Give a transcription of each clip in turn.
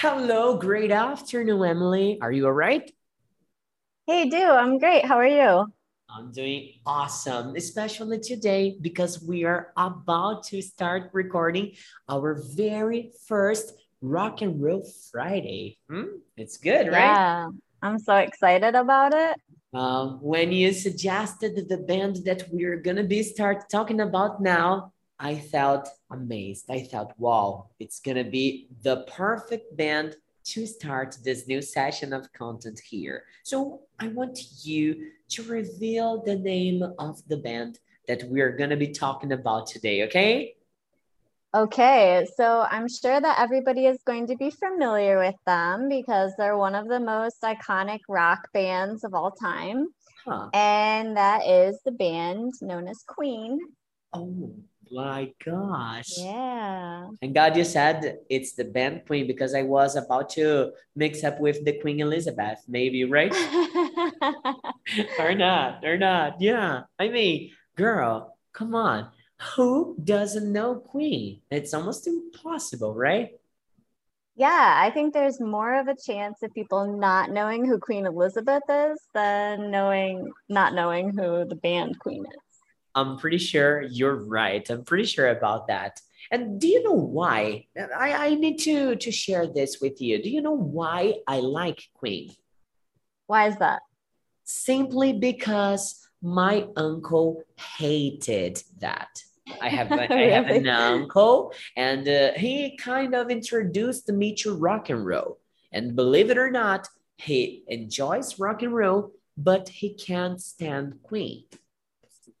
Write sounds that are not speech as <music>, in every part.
Hello, great afternoon, Emily. Are you all right? Hey, Do, I'm great. How are you? I'm doing awesome, especially today because we are about to start recording our very first Rock and Roll Friday. Hmm? It's good, right? Yeah, I'm so excited about it. Um, when you suggested the band that we're gonna be start talking about now, I felt amazed. I thought, wow, it's gonna be the perfect band to start this new session of content here. So I want you to reveal the name of the band that we're gonna be talking about today, okay? Okay, so I'm sure that everybody is going to be familiar with them because they're one of the most iconic rock bands of all time. Huh. And that is the band known as Queen. Oh my gosh. Yeah. And God, you said it's the band Queen because I was about to mix up with the Queen Elizabeth, maybe, right? <laughs> or not, or not. Yeah. I mean, girl, come on. Who doesn't know Queen? It's almost impossible, right? yeah, I think there's more of a chance of people not knowing who Queen Elizabeth is than knowing not knowing who the band Queen is. I'm pretty sure you're right. I'm pretty sure about that. And do you know why? I, I need to, to share this with you. Do you know why I like Queen? Why is that? Simply because my uncle hated that. I have a, <laughs> I have an uncle, and uh, he kind of introduced me to rock and roll. And believe it or not, he enjoys rock and roll, but he can't stand Queen.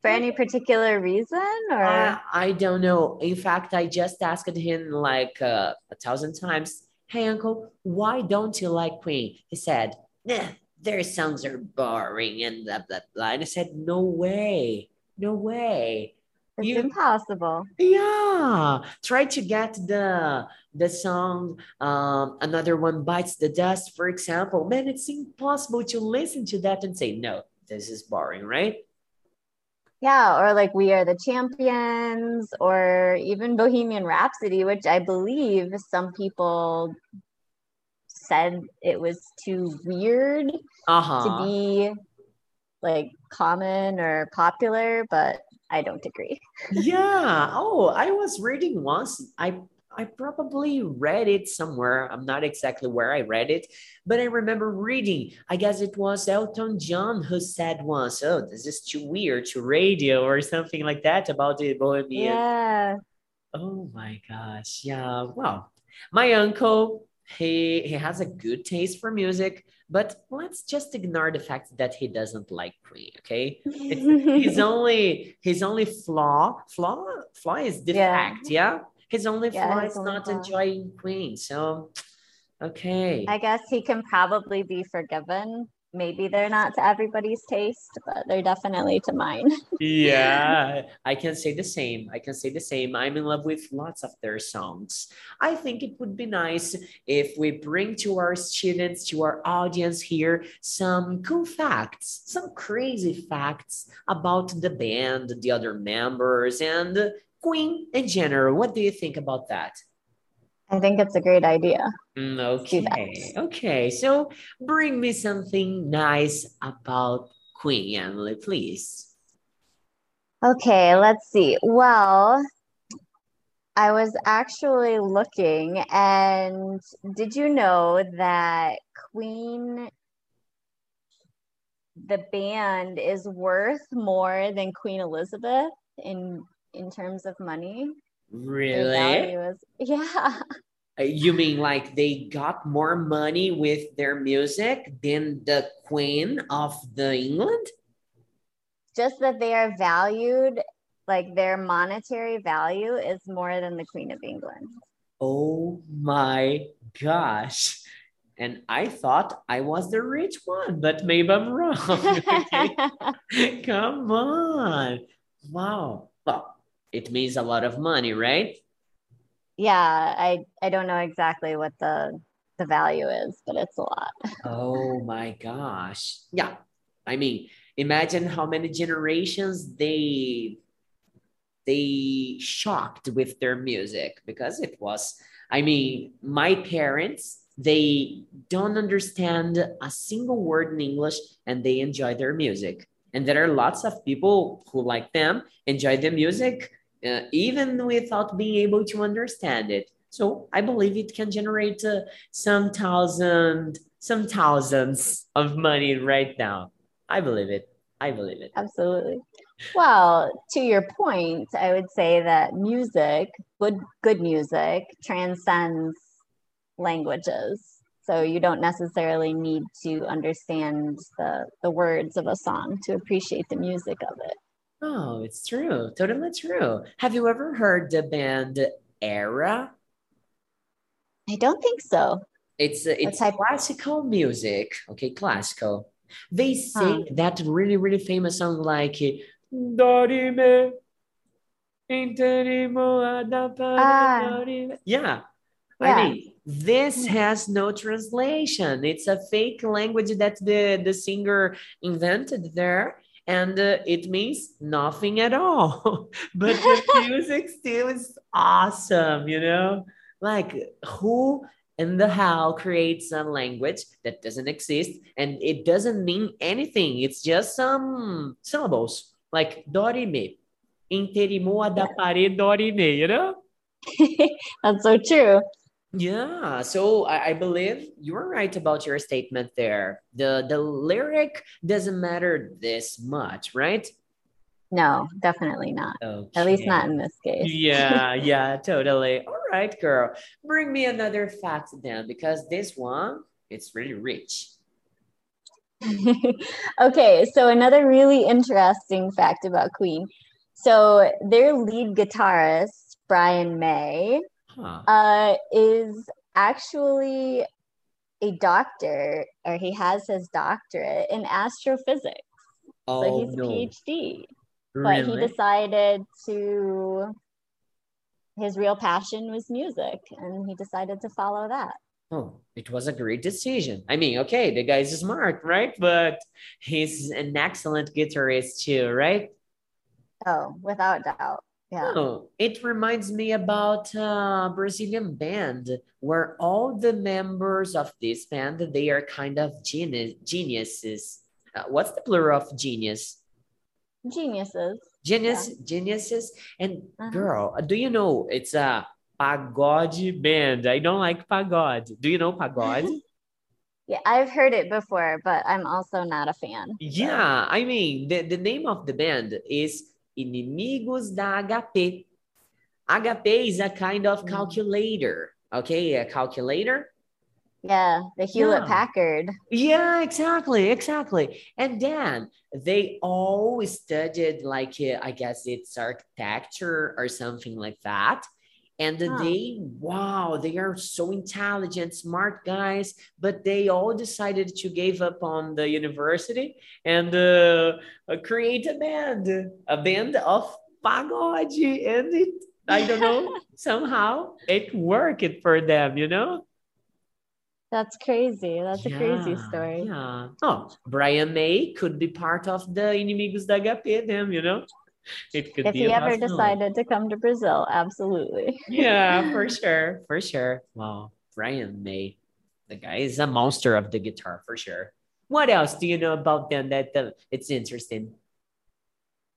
For any particular reason or I, I don't know. In fact, I just asked him like uh, a thousand times, Hey, uncle, why don't you like Queen? He said, Nah, their songs are boring and blah, blah, blah. And I said, No way. No way. it's You, impossible. yeah. Try to get the the song um, Another One Bites the Dust, for example. Man, it's impossible to listen to that and say, No, this is boring, right? Yeah, or like We Are the Champions, or even Bohemian Rhapsody, which I believe some people said it was too weird to Uh-huh. be like common or popular, but I don't agree. <laughs> Yeah. Oh, I was reading once. I I probably read it somewhere. I'm not exactly where I read it, but I remember reading. I guess it was Elton John who said once, "Oh, this is too weird to radio" or something like that about the Bohemian. Yeah. Oh my gosh. Yeah. Well, my uncle, he he has a good taste for music, but let's just ignore the fact that he doesn't like Queen, okay? It's <laughs> his only his only flaw, flaw, flaw is Yeah. defect, yeah? His only Yeah, flaw his is only not flaw. enjoying Queen. So, okay. I guess he can probably be forgiven. Maybe they're not to everybody's taste, but they're definitely to mine. <laughs> Yeah, I can say the same. I can say the same. I'm in love with lots of their songs. I think it would be nice if we bring to our students, to our audience here, some cool facts, some crazy facts about the band, the other members, and Queen in general. What do you think about that? I think it's a great idea. Mm, Let's do that. Okay, okay. So bring me something nice about Queen, Emily, please. Okay, let's see. Well, I was actually looking, and did you know that Queen, the band, is worth more than Queen Elizabeth in in terms of money? Really? is, <laughs> yeah. Uh, You mean like they got more money with their music than the Queen of the England? Just that they are valued, like their monetary value is more than the Queen of England. Oh my gosh. And I thought I was the rich one, but maybe I'm wrong. <laughs> <laughs> Come on. Wow. Well, it means a lot of money, right? yeah, I I don't know exactly what the the value is, but it's a lot. Oh <laughs> my gosh. Yeah. I mean, imagine how many generations they they shocked with their music because it was I mean, my parents, they don't understand a single word in English and they enjoy their music. And there are lots of people who like them, enjoy the music, uh, even without being able to understand it. So I believe it can generate uh, some thousand, some thousands of money right now. I believe it. I believe it. Absolutely. Well, to your point, I would say that music, good good music, transcends languages. So you don't necessarily need to understand the the words of a song to appreciate the music of it. Oh, it's true. Totally true. Have you ever heard the band Era? I don't think so. It's it's type- classical music. Okay, classical. They sing huh. that really really famous song like Dorime. Ah. Yeah. Yeah. I mean, this has no translation. It's a fake language that the, the singer invented there, and uh, it means nothing at all. <laughs> but the <laughs> music still is awesome, you know? Like, who in the how creates a language that doesn't exist and it doesn't mean anything? It's just some syllables, like dorime. Interimo da parede dorime, you know? <laughs> That's so true. Yeah, so I, I believe you're right about your statement there. The the lyric doesn't matter this much, right? No, definitely not. Okay. At least not in this case. yeah, <laughs> yeah, totally. All right, girl. Bring me another fact then, because this one it's really rich. <laughs> okay, so another really interesting fact about Queen. So their lead guitarist, Brian May, huh. uh, is actually a doctor, or he has his doctorate in astrophysics. Oh, so he's no. a PhD. Really? But he decided to, his real passion was music, and he decided to follow that. Oh, it was a great decision. I mean, okay, the guy's smart, right? But he's an excellent guitarist too, right? Oh, without doubt. Yeah. Oh, it reminds me about a Brazilian band where all the members of this band they are kind of genius geniuses. Uh, what's the plural of genius? Geniuses. Genius, yeah. geniuses. And uh-huh. girl, do you know it's a pagode band? I don't like pagode. Do you know pagode? <laughs> yeah, I've heard it before, but I'm also not a fan. Yeah. I mean the, the name of the band is inimigos da HP. HP is a kind of mm. calculator, okay? A calculator. Yeah, the Hewlett yeah. Packard. Yeah, exactly, exactly. And then they all studied, like, uh, I guess it's architecture or something like that and huh. they wow they are so intelligent smart guys but they all decided to give up on the university and uh, create a band a band of pagode and it i don't know <laughs> somehow it worked for them you know? That's crazy. That's yeah, a crazy story. yeah. Oh brian may could be part of the inimigos da hp them you know it could if be he ever decided to come to Brazil, absolutely. <laughs> yeah, for sure, for sure. Wow, Brian May, the guy is a monster of the guitar for sure. What else do you know about them that uh, it's interesting?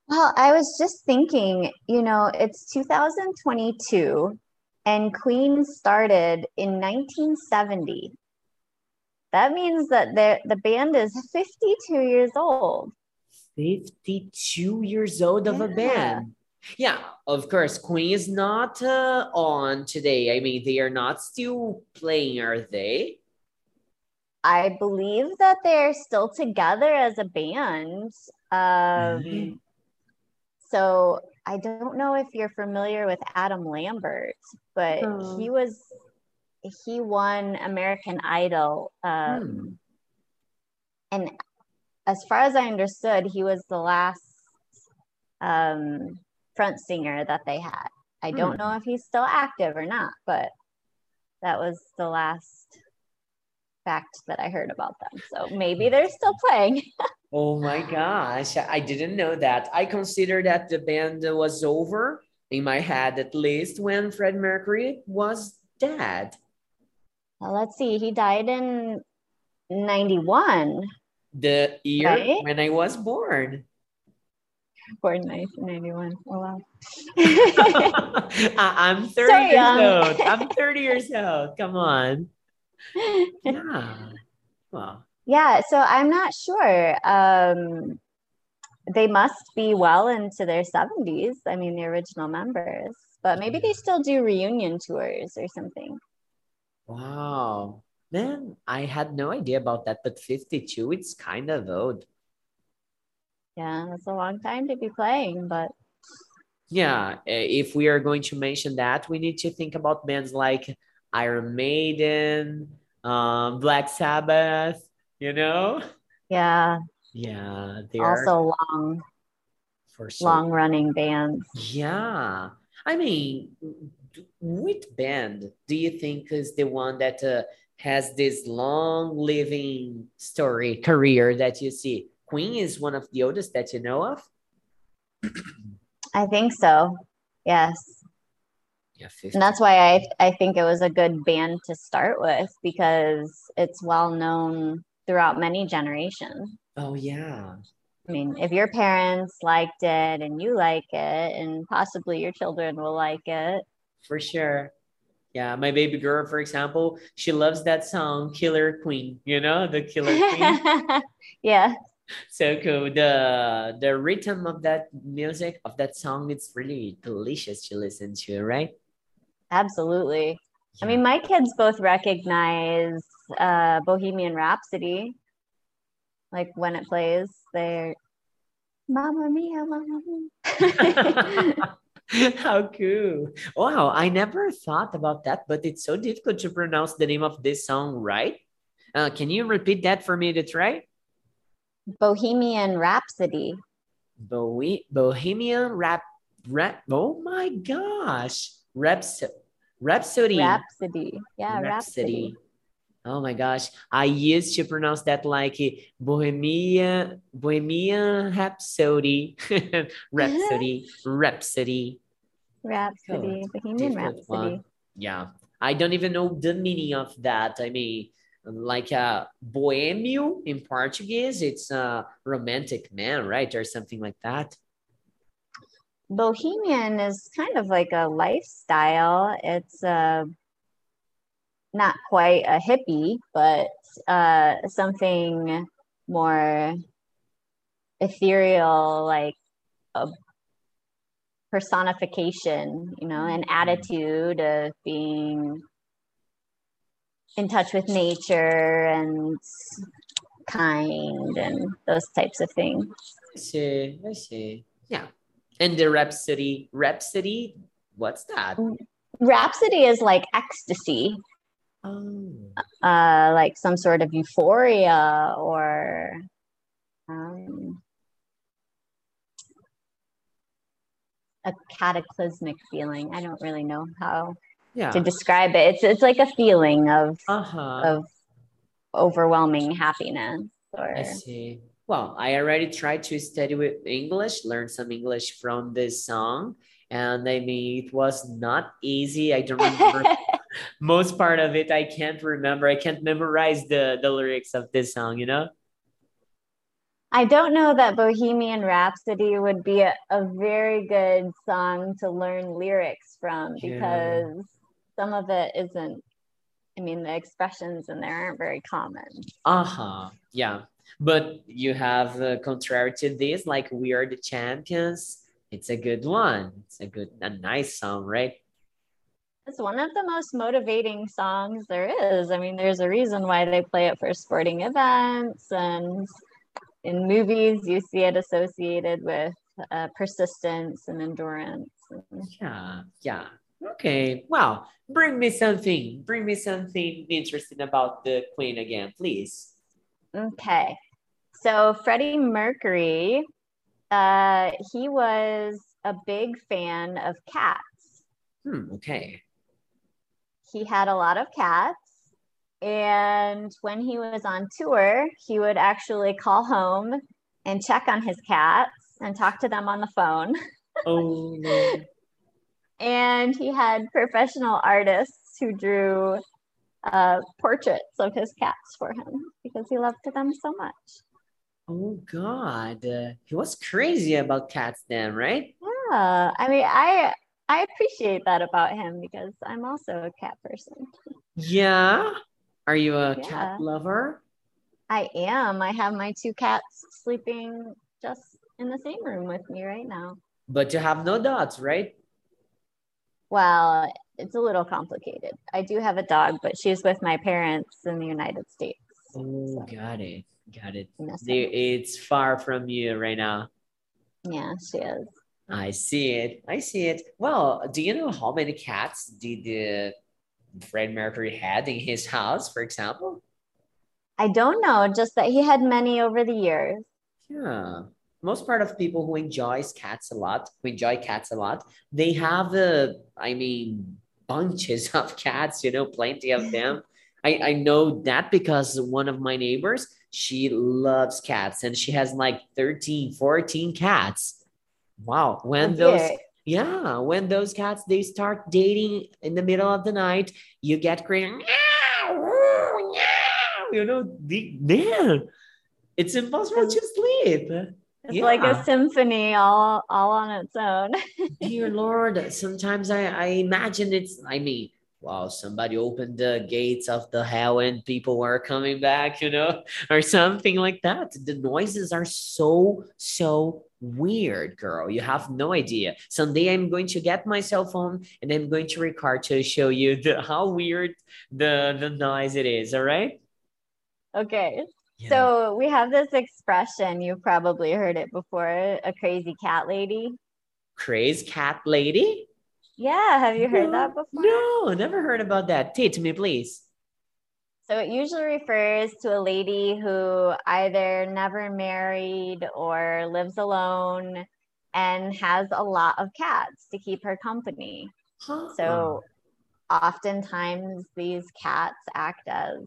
Well, I was just thinking, you know, it's 2022 and Queen started in 1970. That means that the, the band is 52 years old. 52 years old of yeah. a band. Yeah, of course, Queen is not uh, on today. I mean, they are not still playing, are they? I believe that they're still together as a band. Um, mm-hmm. So I don't know if you're familiar with Adam Lambert, but oh. he was he won American Idol. Um, hmm. And as far as I understood, he was the last um, front singer that they had. I don't hmm. know if he's still active or not, but that was the last fact that I heard about them. So maybe they're still playing. <laughs> oh my gosh, I didn't know that. I consider that the band was over in my head, at least when Fred Mercury was dead. Well, let's see. He died in 91. The year Right. when I was born. Born 1991. Oh, wow. <laughs> I'm <laughs> 30 So years old. I'm <laughs> 30 years old. Come on. Yeah. Well, yeah, so I'm not sure. Um, they must be well into their 70s. I mean, the original members, but maybe they still do reunion tours or something. wow. Man, I had no idea about that, but 52, it's kind of old. Yeah, that's a long time to be playing, but Yeah, eh, if we are going to mention that, we need to think about bands like Iron Maiden, um, Black Sabbath, you know? yeah, Yeah, they are also long, for sure. long running bands. Yeah. I mean, which band do you think is the one that uh, has this long living story career that you see? Queen is one of the oldest that you know of? I think so. Yes. Yeah, 50. And that's why I, I think it was a good band to start with because it's well known throughout many generations. Oh, yeah. I mean, if your parents liked it and you like it, and possibly your children will like it. For sure. Yeah, my baby girl, for example, she loves that song, Killer Queen, you know, the Killer Queen. <laughs> yeah. So cool. The the rhythm of that music, of that song, it's really delicious to listen to, right? Absolutely. I mean, my kids both recognize uh, Bohemian Rhapsody. Like when it plays, they're Mamma Mia, Mamma Mia. <laughs> <laughs> <laughs> How cool. Wow, I never thought about that, but it's so difficult to pronounce the name of this song, right? Uh, can you repeat that for me to try? Bohemian Rhapsody. Bohe- Bohemian Rap, rap. Oh my gosh. Raps- Rhapsody. Rhapsody. Yeah, Rhapsody. Rhapsody. Oh my gosh. I used to pronounce that like Bohemian Bohemian Rhapsody. <laughs> Rhapsody. Rhapsody. Rhapsody. Bohemian one. Rhapsody. Yeah. I don't even know the meaning of that. I mean, like uh bohemio in Portuguese, it's a romantic man, right? Or something like that. Bohemian is kind of like a lifestyle. It's uh, not quite a hippie, but uh, something more ethereal, like a personification, you know, an attitude of being in touch with nature and kind and those types of things. I see, I see. Yeah. And the Rhapsody, Rhapsody, what's that? Rhapsody is like ecstasy. Oh, uh, like some sort of euphoria or um, a cataclysmic feeling. I don't really know how yeah. to describe it. It's it's like a feeling of Uh-huh. of overwhelming happiness. Or I see. Well, I already tried to study with English, learn some English from this song. And I mean, it was not easy. I don't remember <laughs> most part of it. I can't remember. I can't memorize the, the lyrics of this song, you know? I don't know that Bohemian Rhapsody would be a, a very good song to learn lyrics from Yeah. because some of it isn't. I mean, the expressions in there aren't very common. Uh-huh. Yeah. But you have uh, contrary to this, like we are the champions. It's a good one. It's a good, a nice song, right? It's one of the most motivating songs there is. I mean, there's a reason why they play it for sporting events, and in movies, you see it associated with uh, persistence and endurance. Yeah, yeah. Okay. Wow. Bring me something. Bring me something interesting about the Queen again, please. Okay, so Freddie Mercury, uh, he was a big fan of cats. Hmm. Okay. he had a lot of cats. And when he was on tour, he would actually call home and check on his cats and talk to them on the phone. <laughs> Oh no. And he had professional artists who drew uh, portraits of his cats for him because he loved them so much. Oh God, uh, he was crazy about cats then, right? Yeah, I mean, I I appreciate that about him because I'm also a cat person. Yeah. Are you a Yeah. cat lover? I am. I have my two cats sleeping just in the same room with me right now. But you have no dogs, right? Well, it's a little complicated. I do have a dog, but she's with my parents in the United States. Oh, got it. Got it. Miss They- her. It's far from you right now. Yeah, she is. I see it. I see it. Well, do you know how many cats did uh, Fred Mercury had in his house, for example? I don't know, just that he had many over the years. Yeah. Most part of people who enjoys cats a lot, who enjoy cats a lot, they have uh, I mean, bunches <laughs> of cats, you know, plenty of them. <laughs> I, I know that because one of my neighbors, she loves cats and she has like 13, 14 cats. Wow. When those. Yeah, when those cats they start dating in the middle of the night, you get crazy. "Meow, You know, the man, it's impossible to sleep. It's like a symphony all all on its own. <laughs> Dear Lord, sometimes I, I imagine it's, I mean, wow, somebody opened the gates of the hell and people were coming back, you know, <laughs> or something like that. The noises are so, so weird, girl. You have no idea. Someday I'm going to get my cell phone and I'm going to record to show you <laughs> the, how weird the, the noise it is, all right? Okay. Yeah. So we have this expression, you've probably heard it before, a crazy cat lady. Crazy cat lady? Yeah, have you heard that before? No, never heard about that. Teach me, please. So it usually refers to a lady who either never married or lives alone and has a lot of cats to keep her company. Huh. So oftentimes these cats act as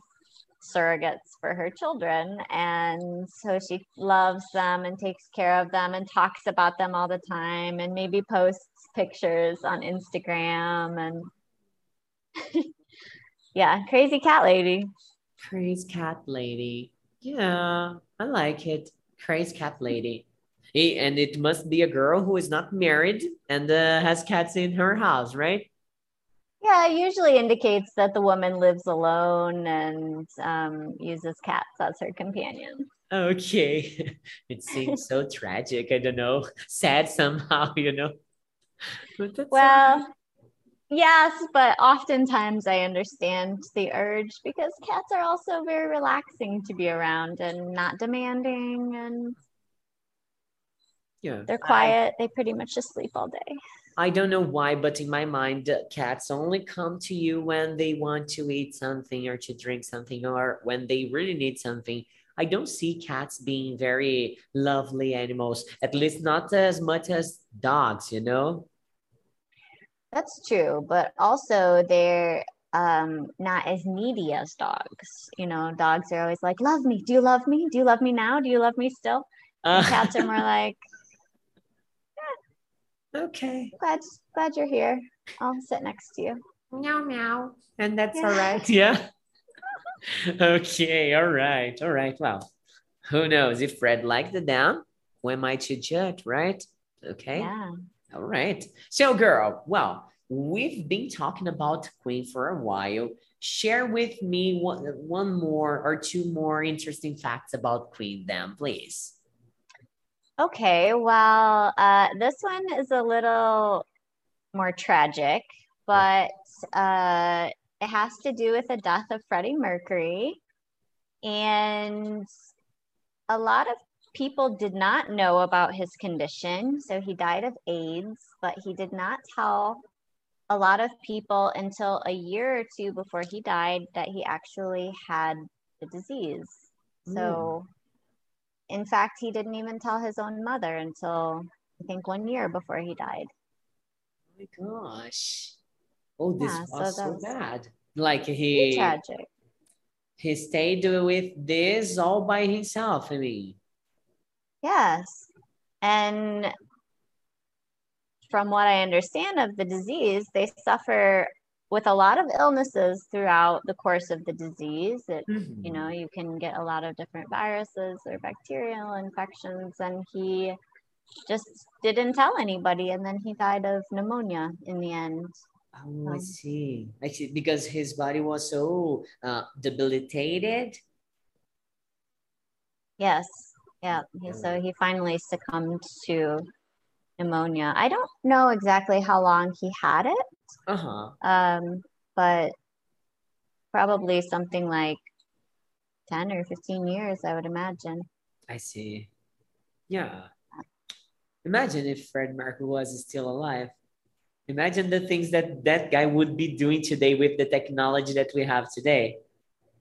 surrogates for her children. And so she loves them and takes care of them and talks about them all the time and maybe posts pictures on Instagram and <laughs> yeah, crazy cat lady. Crazy cat lady. Yeah, I like it. Crazy cat lady. And it must be a girl who is not married and uh, has cats in her house, right? Yeah, it usually indicates that the woman lives alone and um, uses cats as her companion. Okay. <laughs> It seems so tragic. I don't know. Sad somehow, <laughs> you know. But that's Well, yes, but oftentimes I understand the urge because cats are also very relaxing to be around and not demanding and yeah. they're I- quiet. They pretty much just sleep all day. I don't know why, but in my mind, uh, cats only come to you when they want to eat something or to drink something or when they really need something. I don't see cats being very lovely animals, at least not as much as dogs, you know? That's true, but also they're um, not as needy as dogs. You know, dogs are always like, "Love me. Do you love me? Do you love me now? Do you love me still?" And Uh, cats are more like, <laughs> okay. "Glad, glad you're here. I'll sit next to you." Meow, meow. And that's Yeah. all right. <laughs> Yeah. okay. All right. All right. Well, who knows if Fred liked the down? Who am I to judge, right? Okay. Yeah. All right. So, girl, well, we've been talking about Queen for a while. Share with me one, one more or two more interesting facts about Queen, then, please. Okay, well, uh, this one is a little more tragic, but uh, it has to do with the death of Freddie Mercury. And a lot of people did not know about his condition. So he died of AIDS, but he did not tell a lot of people until a year or two before he died that he actually had the disease. So, hmm. in fact, he didn't even tell his own mother until I think one year before he died. Oh my gosh. Oh, this Yeah, was so was bad. Like he tragic. he stayed with this all by himself. I mean, Yes. And from what I understand of the disease, they suffer with a lot of illnesses throughout the course of the disease. It, Mhm. you know, you can get a lot of different viruses or bacterial infections, and he just didn't tell anybody, and then he died of pneumonia in the end. Oh, I Um, see. I see. Because his body was so uh, debilitated. Yes, yeah. He, so he finally succumbed to pneumonia. I don't know exactly how long he had it, Uh-huh. um, but probably something like 10 or 15 years, I would imagine. I see. Yeah. Imagine if Fred Mercury was still alive. Imagine the things that that guy would be doing today with the technology that we have today.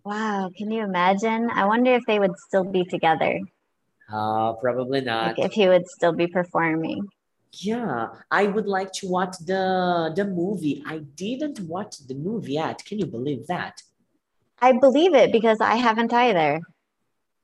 Wow, can you imagine? I wonder if they would still be together, Uh, probably not. like if he would still be performing. Yeah, I would like to watch the the movie. I didn't watch the movie yet. Can you believe that? I believe it because I haven't either.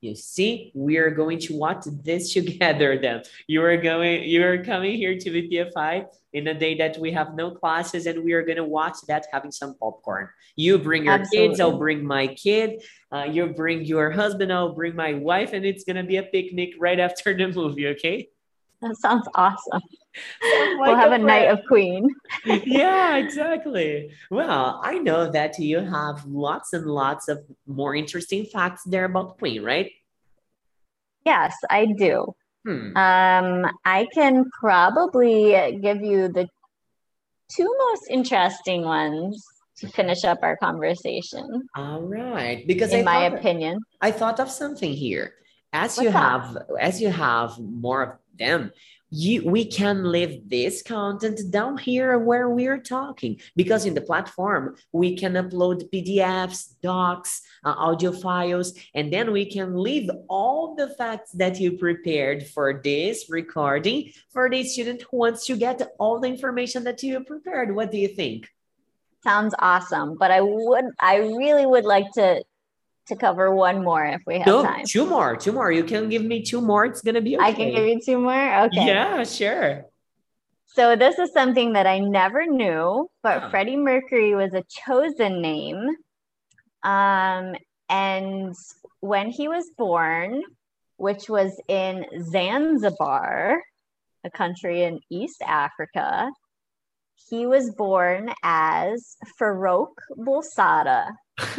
You see, we are going to watch this <laughs> together then. You are going, you are coming here to VPFI in a day that we have no classes and we are going to watch that having some popcorn. You bring your kids, I'll bring my kid. Uh, you bring your husband, I'll bring my wife, and it's going to be a picnic right after the <laughs> movie, okay? That sounds awesome. <laughs> We'll have a night of Queen. <laughs> yeah, exactly. Well, I know that you have lots and lots of more interesting facts there about Queen, right? Yes, I do. Hmm. Um, I can probably give you the two most interesting ones to finish up our conversation, All right, because in I my thought, opinion. I thought of something here. As you What's that? have, as you have more of them, you we can leave this content down here where we're talking because in the platform we can upload PDFs, docs, uh, audio files, and then we can leave all the facts that you prepared for this recording for the student who wants to get all the information that you prepared. What do you think? Sounds awesome, but I would, I really would like to to cover one more if we have No, time. two more, two more. You can give me two more. It's gonna be okay. I can give you two more. Okay. Yeah, sure. So this is something that I never knew, but. Freddie Mercury was a chosen name. Um, and when he was born, which was in Zanzibar, a country in East Africa, he was born as Farrokh Bulsara.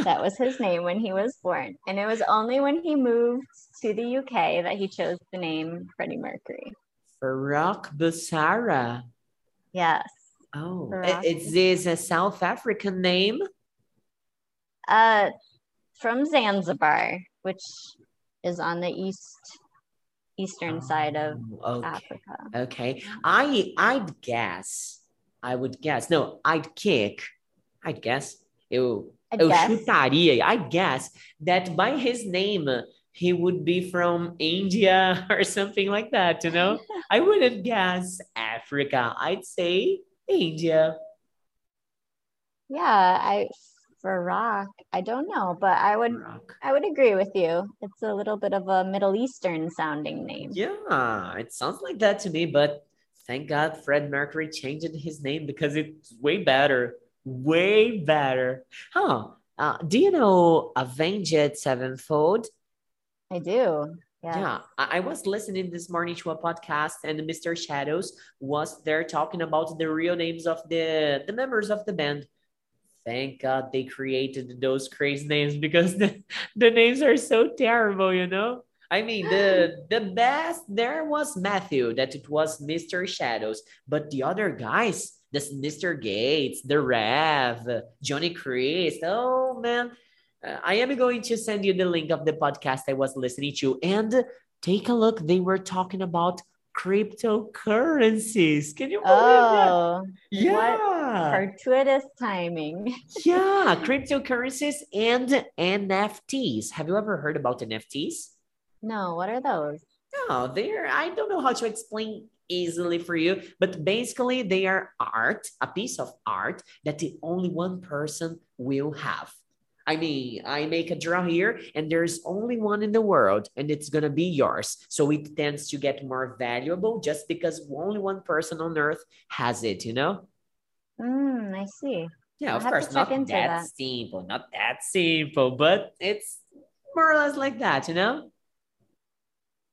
That was his name when he was born. And it was only when he moved to the UK that he chose the name Freddie Mercury. Farouk Busara. Yes. Oh, Farouk i- is this a South African name? Uh, from Zanzibar, which is on the east eastern side of Oh, okay. Africa. Okay. I I'd guess. I would guess. No, I'd kick. I'd guess. Eu, I eu guess. chutaria. I guess that by his name he would be from India <laughs> or something like that, you know? I wouldn't guess Africa. I'd say India. Yeah, I for rock, I don't know, but I would Rock. I would agree with you. It's a little bit of a Middle Eastern sounding name. Yeah, it sounds like that to me, but thank God Fred Mercury changed his name because it's way better. Way better. Huh. Uh, do you know Avenged Sevenfold? I do. Yeah. Yeah, I, I was listening this morning to a podcast, and Mr. Shadows was there talking about the real names of the the members of the band. Thank God they created those crazy names because <laughs> the, the names are so terrible, you know? I mean, the <laughs> the best there was Matthew, that it was Mr. Shadows, but the other guys, this Mr. Gates, the Rev, Johnny Christ, oh man, uh, I am going to send you the link of the podcast I was listening to and take a look. They were talking about cryptocurrencies. Can you believe that? Oh, Yeah. fortuitous timing. Yeah, <laughs> cryptocurrencies and NFTs. Have you ever heard about NFTs? No, what are those? No, they're, I don't know how to explain easily for you, but basically they are art, a piece of art that the only one person will have. I mean, I make a draw here and there's only one in the world and it's going to be yours. So it tends to get more valuable just because only one person on earth has it, you know? Mm, I see. Yeah, of course, not that, that. simple, not that simple, but it's more or less like that, you know?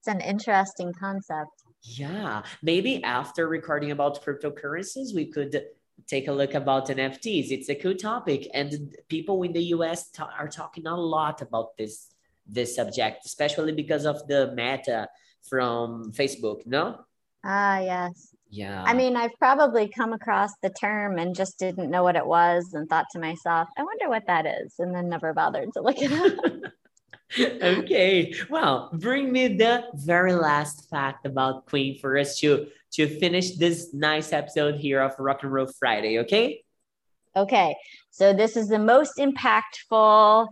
It's an interesting concept. Yeah, maybe after recording about cryptocurrencies, we could take a look about NFTs. It's a cool topic, and people in the US ta- are talking a lot about this this subject, especially because of the meta from Facebook. No? Ah, yes. Yeah. I mean, I've probably come across the term and just didn't know what it was and thought to myself, I wonder what that is, and then never bothered to look it up. <laughs> okay. Well, bring me the very last fact about Queen for us to to finish this nice episode here of Rock and Roll Friday. Okay. okay, so this is the most impactful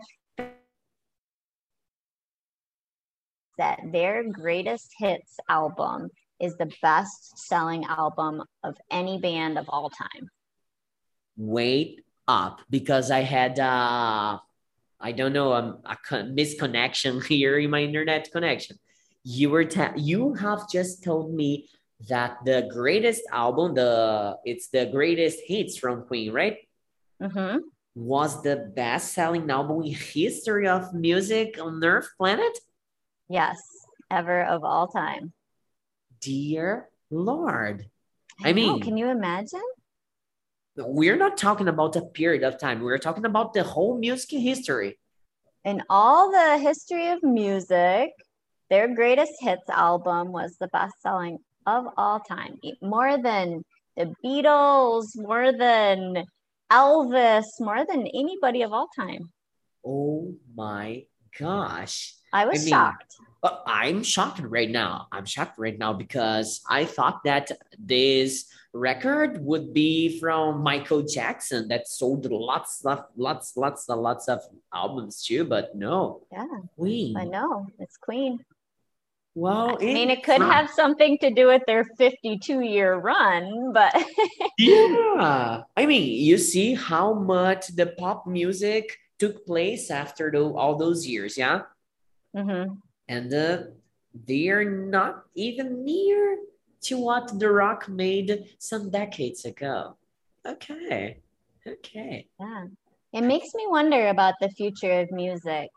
that their greatest hits album is the best selling album of any band of all time. Wait up, because I had uh, I don't know um, a misconnection <laughs> here in my internet connection. You were you have just told me that the greatest album, the it's the greatest hits from Queen, right? hmm Was the best selling album in history of music on Earth planet? Yes, ever of all time. Dear Lord. I know, mean- can you imagine? We're not talking about a period of time. We're talking about the whole music history. In all the history of music, their greatest hits album was the best selling of all time. More than the Beatles, more than Elvis, more than anybody of all time. Oh my gosh. I was I mean, shocked. Uh, I'm shocked right now. I'm shocked right now because I thought that this record would be from Michael Jackson that sold lots of lots, lots, and lots of albums too, but no. Yeah, Queen. I know. It's Queen. Well, I mean, it could not- have something to do with their 52 year run, but <laughs> Yeah. I mean, you see how much the pop music took place after tho- all those years, yeah? Mhm. And uh, they are not even near to what the rock made some decades ago okay okay Yeah. It makes me wonder about the future of music.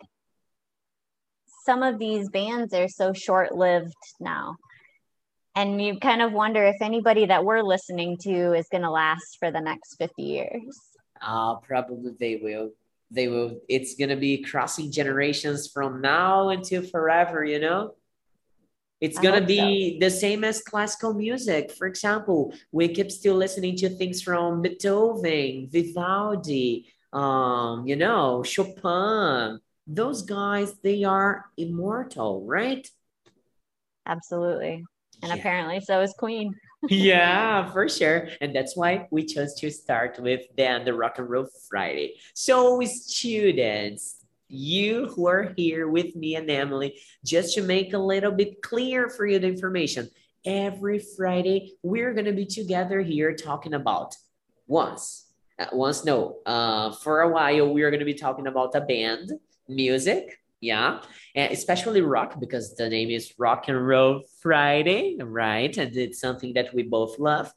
Some of these bands are so short lived now. And you kind of wonder if anybody that we're listening to is going to last for the next 50 years. uh probably they will they will it's gonna be crossing generations from now until forever you know it's gonna hope be the same as classical music for example we keep still listening to things from beethoven vivaldi um you know chopin those guys they are immortal right Absolutely. And Yeah. apparently so is Queen. Yeah, for sure. And that's why we chose to start with then the Rock and Roll Friday. So, students, you who are here with me and Emily, just to make a little bit clear for you the information, every Friday we're going to be together here talking about once, uh, once, no, uh, for a while we're going to be talking about a band, music. Yeah, and especially rock because the name is Rock and Roll Friday, right? And it's something that we both love.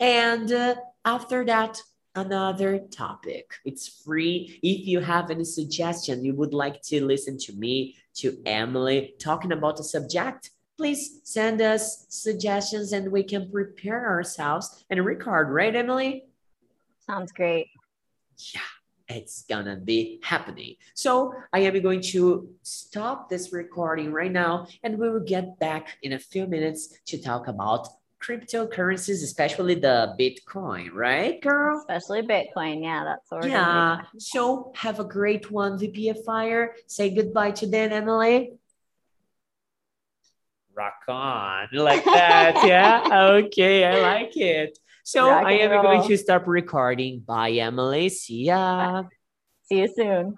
And uh, after that, another topic. It's free. If you have any suggestion, you would like to listen to me, to Emily, talking about a subject, please send us suggestions and we can prepare ourselves and record, right, Emily? Sounds great. Yeah, it's gonna be happening. So I am going to stop this recording right now and we will get back in a few minutes to talk about cryptocurrencies, especially the Bitcoin, right, girl? Especially Bitcoin. Yeah, that's what we're gonna be Yeah. So have a great one, VP of Fire. Say goodbye to Dan, Emily. Rock on like that. <laughs> yeah. Okay. I like it. So I am going to stop recording. Bye, Emily. See ya. See you soon.